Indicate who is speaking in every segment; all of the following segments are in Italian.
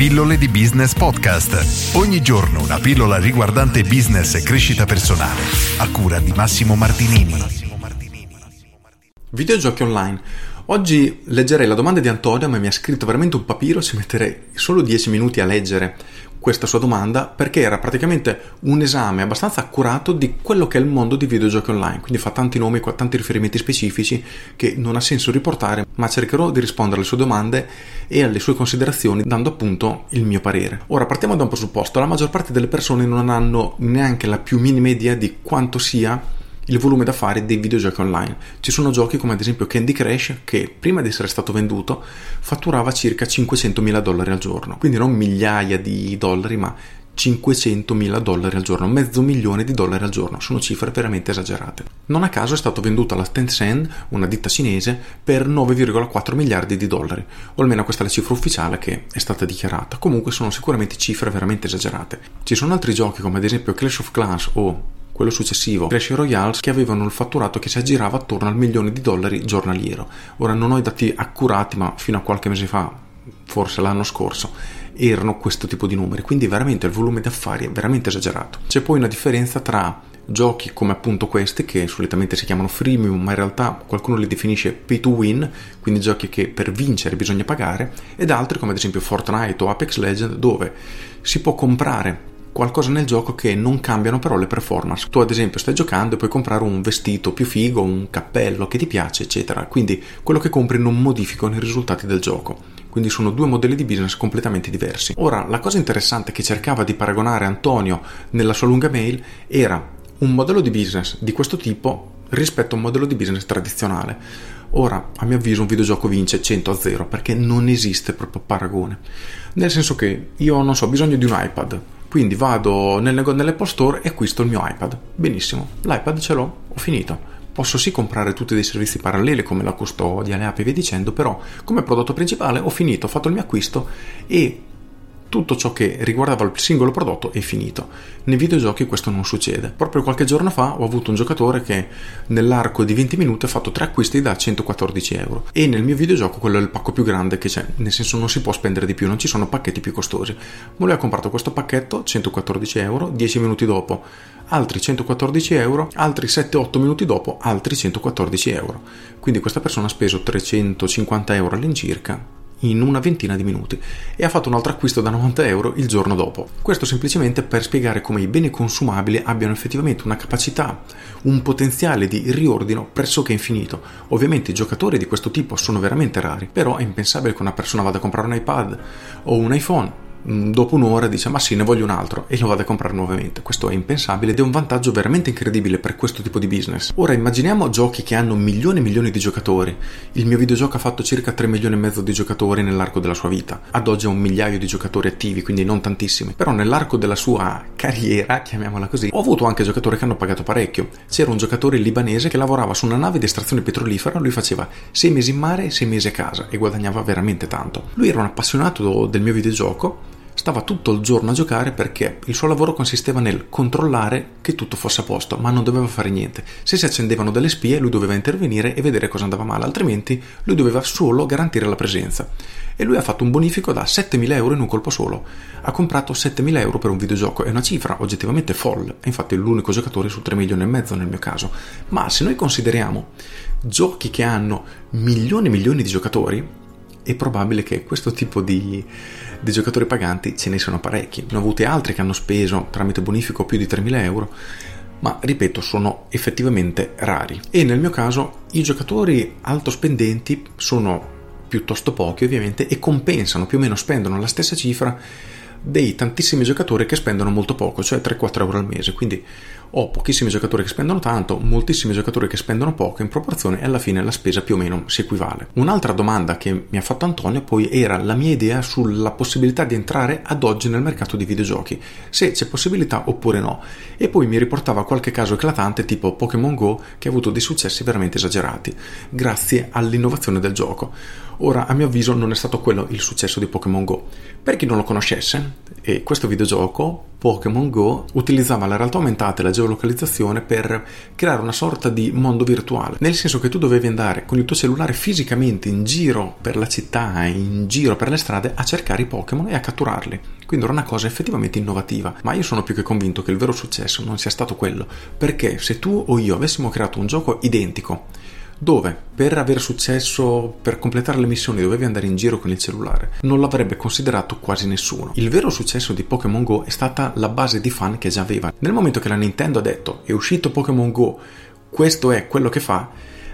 Speaker 1: Pillole di Business Podcast. Ogni giorno una pillola riguardante business e crescita personale. A cura di Massimo Martinini.
Speaker 2: Videogiochi online. Oggi leggerei la domanda di Antonio, ma mi ha scritto veramente un papiro, ci metterei solo 10 minuti a leggere questa sua domanda perché era praticamente un esame abbastanza accurato di quello che è il mondo di videogiochi online, quindi fa tanti nomi, tanti riferimenti specifici che non ha senso riportare, ma cercherò di rispondere alle sue domande e alle sue considerazioni dando appunto il mio parere. Ora partiamo da un presupposto, la maggior parte delle persone non hanno neanche la più minima idea di quanto sia il volume d'affari dei videogiochi online. Ci sono giochi come ad esempio Candy Crush che prima di essere stato venduto fatturava circa 500.000 dollari al giorno, quindi non migliaia di dollari ma 500.000 dollari al giorno, mezzo milione di dollari al giorno, sono cifre veramente esagerate. Non a caso è stato venduto alla Tencent, una ditta cinese, per 9,4 miliardi di dollari, o almeno questa è la cifra ufficiale che è stata dichiarata. Comunque sono sicuramente cifre veramente esagerate. Ci sono altri giochi come ad esempio Clash of Clans o quello successivo, Clash Royale, che avevano il fatturato che si aggirava attorno al milione di dollari giornaliero. Ora non ho i dati accurati, ma fino a qualche mese fa, forse l'anno scorso, erano questo tipo di numeri, quindi veramente il volume di affari è veramente esagerato. C'è poi una differenza tra giochi come appunto questi che solitamente si chiamano freemium ma in realtà qualcuno li definisce pay to win quindi giochi che per vincere bisogna pagare ed altri come ad esempio Fortnite o Apex Legends dove si può comprare qualcosa nel gioco che non cambiano però le performance. Tu ad esempio stai giocando e puoi comprare un vestito più figo, un cappello che ti piace, eccetera. Quindi quello che compri non modificano i risultati del gioco. Quindi sono due modelli di business completamente diversi. Ora, la cosa interessante che cercava di paragonare Antonio nella sua lunga mail era un modello di business di questo tipo rispetto a un modello di business tradizionale. Ora, a mio avviso, un videogioco vince 100 a 0 perché non esiste proprio paragone. Nel senso che io non so, ho bisogno di un iPad quindi vado nel, nell'Apple Store e acquisto il mio iPad. Benissimo, l'iPad ce l'ho, ho finito. Posso sì comprare tutti dei servizi paralleli come la custodia, le app e via dicendo, però come prodotto principale ho finito, ho fatto il mio acquisto e tutto ciò che riguardava il singolo prodotto è finito. Nei videogiochi questo non succede. Proprio qualche giorno fa ho avuto un giocatore che nell'arco di 20 minuti ha fatto tre acquisti da 114 euro e nel mio videogioco quello è il pacco più grande che c'è, nel senso non si può spendere di più, non ci sono pacchetti più costosi. Ma lui ha comprato questo pacchetto, 114 euro, 10 minuti dopo altri 114 euro, altri 7-8 minuti dopo altri 114 euro. Quindi questa persona ha speso 350 euro all'incirca in una ventina di minuti e ha fatto un altro acquisto da 90 euro il giorno dopo. Questo semplicemente per spiegare come i beni consumabili abbiano effettivamente una capacità, un potenziale di riordino pressoché infinito. Ovviamente i giocatori di questo tipo sono veramente rari, però è impensabile che una persona vada a comprare un iPad o un iPhone dopo un'ora dice ma sì ne voglio un altro e lo vado a comprare nuovamente. Questo è impensabile ed è un vantaggio veramente incredibile per questo tipo di business. Ora immaginiamo giochi che hanno milioni e milioni di giocatori. Il mio videogioco ha fatto circa 3 milioni e mezzo di giocatori nell'arco della sua vita. Ad oggi ha un migliaio di giocatori attivi quindi non tantissimi. Però nell'arco della sua carriera chiamiamola così ho avuto anche giocatori che hanno pagato parecchio. C'era un giocatore libanese che lavorava su una nave di estrazione petrolifera lui faceva 6 mesi in mare e 6 mesi a casa e guadagnava veramente tanto. Lui era un appassionato del mio videogioco Stava tutto il giorno a giocare perché il suo lavoro consisteva nel controllare che tutto fosse a posto, ma non doveva fare niente. Se si accendevano delle spie, lui doveva intervenire e vedere cosa andava male, altrimenti lui doveva solo garantire la presenza. E lui ha fatto un bonifico da 7.000 euro in un colpo solo. Ha comprato 7.000 euro per un videogioco, è una cifra oggettivamente folle, è infatti l'unico giocatore su 3 milioni e mezzo nel mio caso. Ma se noi consideriamo giochi che hanno milioni e milioni di giocatori, è probabile che questo tipo di, di giocatori paganti ce ne siano parecchi. Ne ho avuti altri che hanno speso tramite bonifico più di 3.000 euro, ma ripeto, sono effettivamente rari. E nel mio caso i giocatori alto spendenti sono piuttosto pochi ovviamente e compensano più o meno spendono la stessa cifra dei tantissimi giocatori che spendono molto poco, cioè 3-4 euro al mese. Quindi ho pochissimi giocatori che spendono tanto, moltissimi giocatori che spendono poco in proporzione e alla fine la spesa più o meno si equivale. Un'altra domanda che mi ha fatto Antonio poi era la mia idea sulla possibilità di entrare ad oggi nel mercato di videogiochi, se c'è possibilità oppure no. E poi mi riportava qualche caso eclatante tipo Pokémon Go che ha avuto dei successi veramente esagerati, grazie all'innovazione del gioco. Ora, a mio avviso, non è stato quello il successo di Pokémon Go. Per chi non lo conoscesse, e questo videogioco, Pokémon Go, utilizzava la realtà aumentata e la geolocalizzazione per creare una sorta di mondo virtuale, nel senso che tu dovevi andare con il tuo cellulare fisicamente in giro per la città, in giro per le strade a cercare i Pokémon e a catturarli. Quindi era una cosa effettivamente innovativa, ma io sono più che convinto che il vero successo non sia stato quello, perché se tu o io avessimo creato un gioco identico, dove per avere successo, per completare le missioni dovevi andare in giro con il cellulare, non l'avrebbe considerato quasi nessuno. Il vero successo di Pokémon Go è stata la base di fan che già aveva. Nel momento che la Nintendo ha detto è uscito Pokémon Go, questo è quello che fa,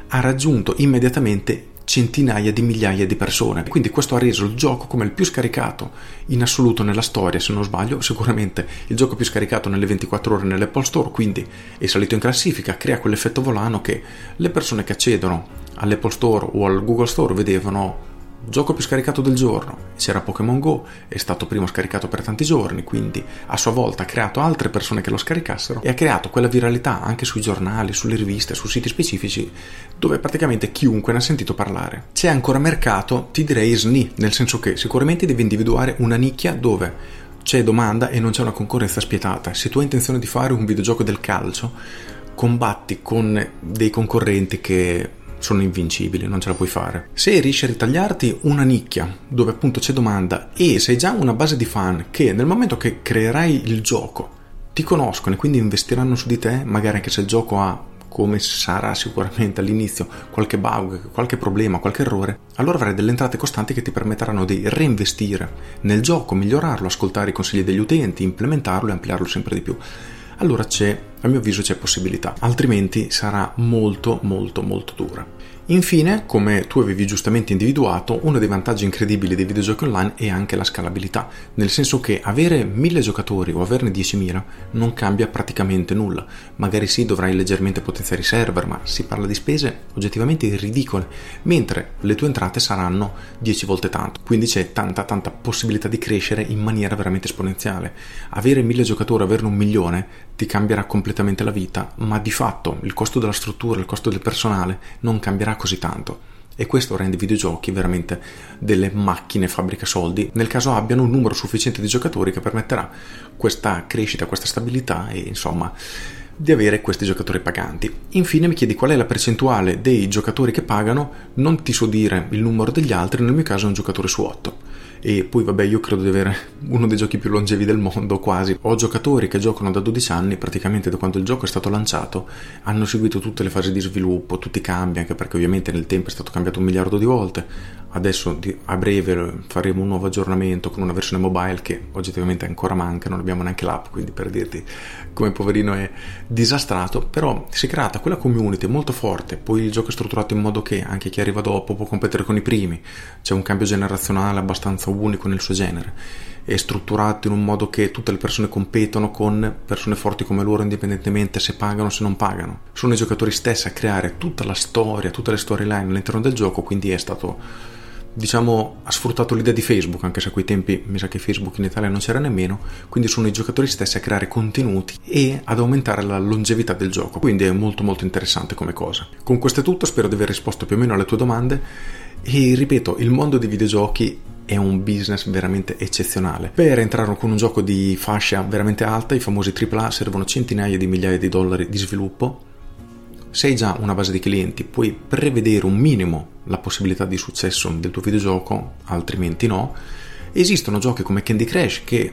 Speaker 2: ha raggiunto immediatamente centinaia di migliaia di persone. Quindi questo ha reso il gioco come il più scaricato in assoluto nella storia, se non sbaglio, sicuramente il gioco più scaricato nelle 24 ore nell'Apple Store, quindi è salito in classifica, crea quell'effetto volano che le persone che accedono all'Apple Store o al Google Store vedevano Gioco più scaricato del giorno. C'era Pokémon Go, è stato primo scaricato per tanti giorni, quindi a sua volta ha creato altre persone che lo scaricassero e ha creato quella viralità anche sui giornali, sulle riviste, su siti specifici dove praticamente chiunque ne ha sentito parlare. C'è ancora mercato, ti direi SNI, nel senso che sicuramente devi individuare una nicchia dove c'è domanda e non c'è una concorrenza spietata. Se tu hai intenzione di fare un videogioco del calcio, combatti con dei concorrenti che sono invincibili, non ce la puoi fare. Se riesci a ritagliarti una nicchia dove appunto c'è domanda e sei già una base di fan che nel momento che creerai il gioco ti conoscono e quindi investiranno su di te, magari anche se il gioco ha come sarà sicuramente all'inizio qualche bug, qualche problema, qualche errore, allora avrai delle entrate costanti che ti permetteranno di reinvestire nel gioco, migliorarlo, ascoltare i consigli degli utenti, implementarlo e ampliarlo sempre di più allora c'è, a mio avviso c'è possibilità, altrimenti sarà molto molto molto dura. Infine, come tu avevi giustamente individuato, uno dei vantaggi incredibili dei videogiochi online è anche la scalabilità, nel senso che avere 1000 giocatori o averne 10.000 non cambia praticamente nulla. Magari sì, dovrai leggermente potenziare i server, ma si parla di spese oggettivamente ridicole, mentre le tue entrate saranno 10 volte tanto. Quindi c'è tanta tanta possibilità di crescere in maniera veramente esponenziale. Avere 1000 giocatori, averne un milione, ti cambierà completamente la vita, ma di fatto il costo della struttura, il costo del personale non cambierà così tanto. E questo rende i videogiochi veramente delle macchine fabbrica soldi, nel caso abbiano un numero sufficiente di giocatori che permetterà questa crescita, questa stabilità e insomma di avere questi giocatori paganti. Infine mi chiedi qual è la percentuale dei giocatori che pagano, non ti so dire il numero degli altri, nel mio caso è un giocatore su 8 e poi vabbè io credo di avere uno dei giochi più longevi del mondo quasi. Ho giocatori che giocano da 12 anni praticamente da quando il gioco è stato lanciato hanno seguito tutte le fasi di sviluppo tutti i cambi anche perché ovviamente nel tempo è stato cambiato un miliardo di volte. Adesso a breve faremo un nuovo aggiornamento con una versione mobile che oggettivamente ancora manca non abbiamo neanche l'app quindi per dirti come poverino è disastrato però si è creata quella community molto forte poi il gioco è strutturato in modo che anche chi arriva dopo può competere con i primi. C'è un cambio generazionale abbastanza unico nel suo genere, è strutturato in un modo che tutte le persone competono con persone forti come loro indipendentemente se pagano o se non pagano. Sono i giocatori stessi a creare tutta la storia, tutte le storyline all'interno del gioco, quindi è stato diciamo, ha sfruttato l'idea di Facebook, anche se a quei tempi mi sa che Facebook in Italia non c'era nemmeno, quindi sono i giocatori stessi a creare contenuti e ad aumentare la longevità del gioco, quindi è molto molto interessante come cosa. Con questo è tutto, spero di aver risposto più o meno alle tue domande e ripeto, il mondo dei videogiochi è un business veramente eccezionale. Per entrare con un gioco di fascia veramente alta, i famosi AAA servono centinaia di migliaia di dollari di sviluppo. Se hai già una base di clienti, puoi prevedere un minimo la possibilità di successo del tuo videogioco, altrimenti no. Esistono giochi come Candy Crush che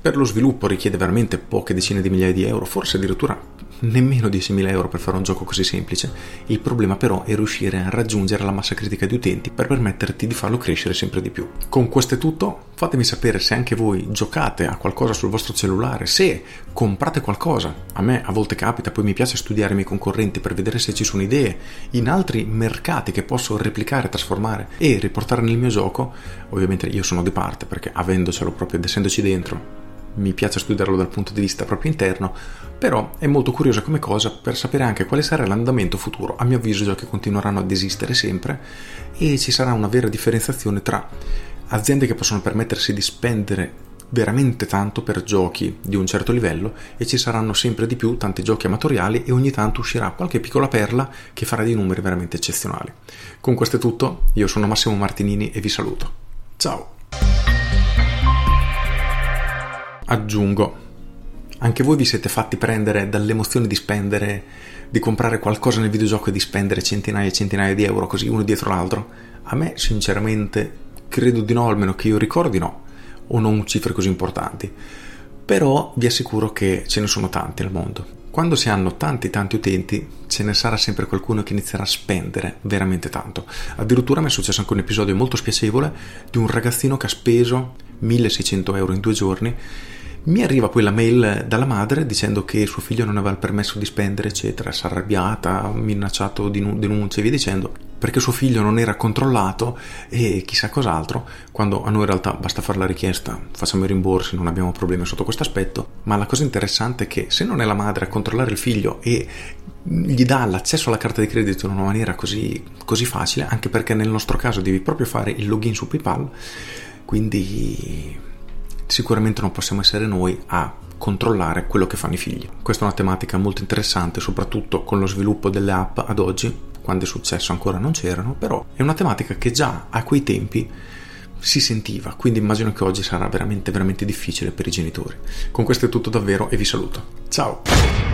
Speaker 2: per lo sviluppo richiede veramente poche decine di migliaia di euro, forse addirittura nemmeno 10.000 euro per fare un gioco così semplice. Il problema però è riuscire a raggiungere la massa critica di utenti per permetterti di farlo crescere sempre di più. Con questo è tutto, fatemi sapere se anche voi giocate a qualcosa sul vostro cellulare, se comprate qualcosa. A me a volte capita, poi mi piace studiare i miei concorrenti per vedere se ci sono idee in altri mercati che posso replicare, trasformare e riportare nel mio gioco. Ovviamente io sono di parte perché avendocelo proprio ed essendoci dentro mi piace studiarlo dal punto di vista proprio interno, però è molto curiosa come cosa per sapere anche quale sarà l'andamento futuro. A mio avviso i giochi continueranno ad esistere sempre e ci sarà una vera differenziazione tra aziende che possono permettersi di spendere veramente tanto per giochi di un certo livello e ci saranno sempre di più tanti giochi amatoriali e ogni tanto uscirà qualche piccola perla che farà dei numeri veramente eccezionali. Con questo è tutto, io sono Massimo Martinini e vi saluto. Ciao! Aggiungo, anche voi vi siete fatti prendere dall'emozione di spendere, di comprare qualcosa nel videogioco e di spendere centinaia e centinaia di euro così uno dietro l'altro? A me sinceramente credo di no, almeno che io ricordi no o non cifre così importanti. Però vi assicuro che ce ne sono tanti al mondo. Quando si hanno tanti tanti utenti, ce ne sarà sempre qualcuno che inizierà a spendere veramente tanto. Addirittura mi è successo anche un episodio molto spiacevole di un ragazzino che ha speso 1600 euro in due giorni mi arriva poi la mail dalla madre dicendo che suo figlio non aveva il permesso di spendere, eccetera, si è arrabbiata, minacciato denunce e via dicendo, perché suo figlio non era controllato e chissà cos'altro, quando a noi in realtà basta fare la richiesta, facciamo i rimborsi, non abbiamo problemi sotto questo aspetto, ma la cosa interessante è che se non è la madre a controllare il figlio e gli dà l'accesso alla carta di credito in una maniera così, così facile, anche perché nel nostro caso devi proprio fare il login su PayPal, quindi sicuramente non possiamo essere noi a controllare quello che fanno i figli. Questa è una tematica molto interessante, soprattutto con lo sviluppo delle app ad oggi, quando è successo ancora non c'erano, però è una tematica che già a quei tempi si sentiva, quindi immagino che oggi sarà veramente veramente difficile per i genitori. Con questo è tutto davvero e vi saluto. Ciao!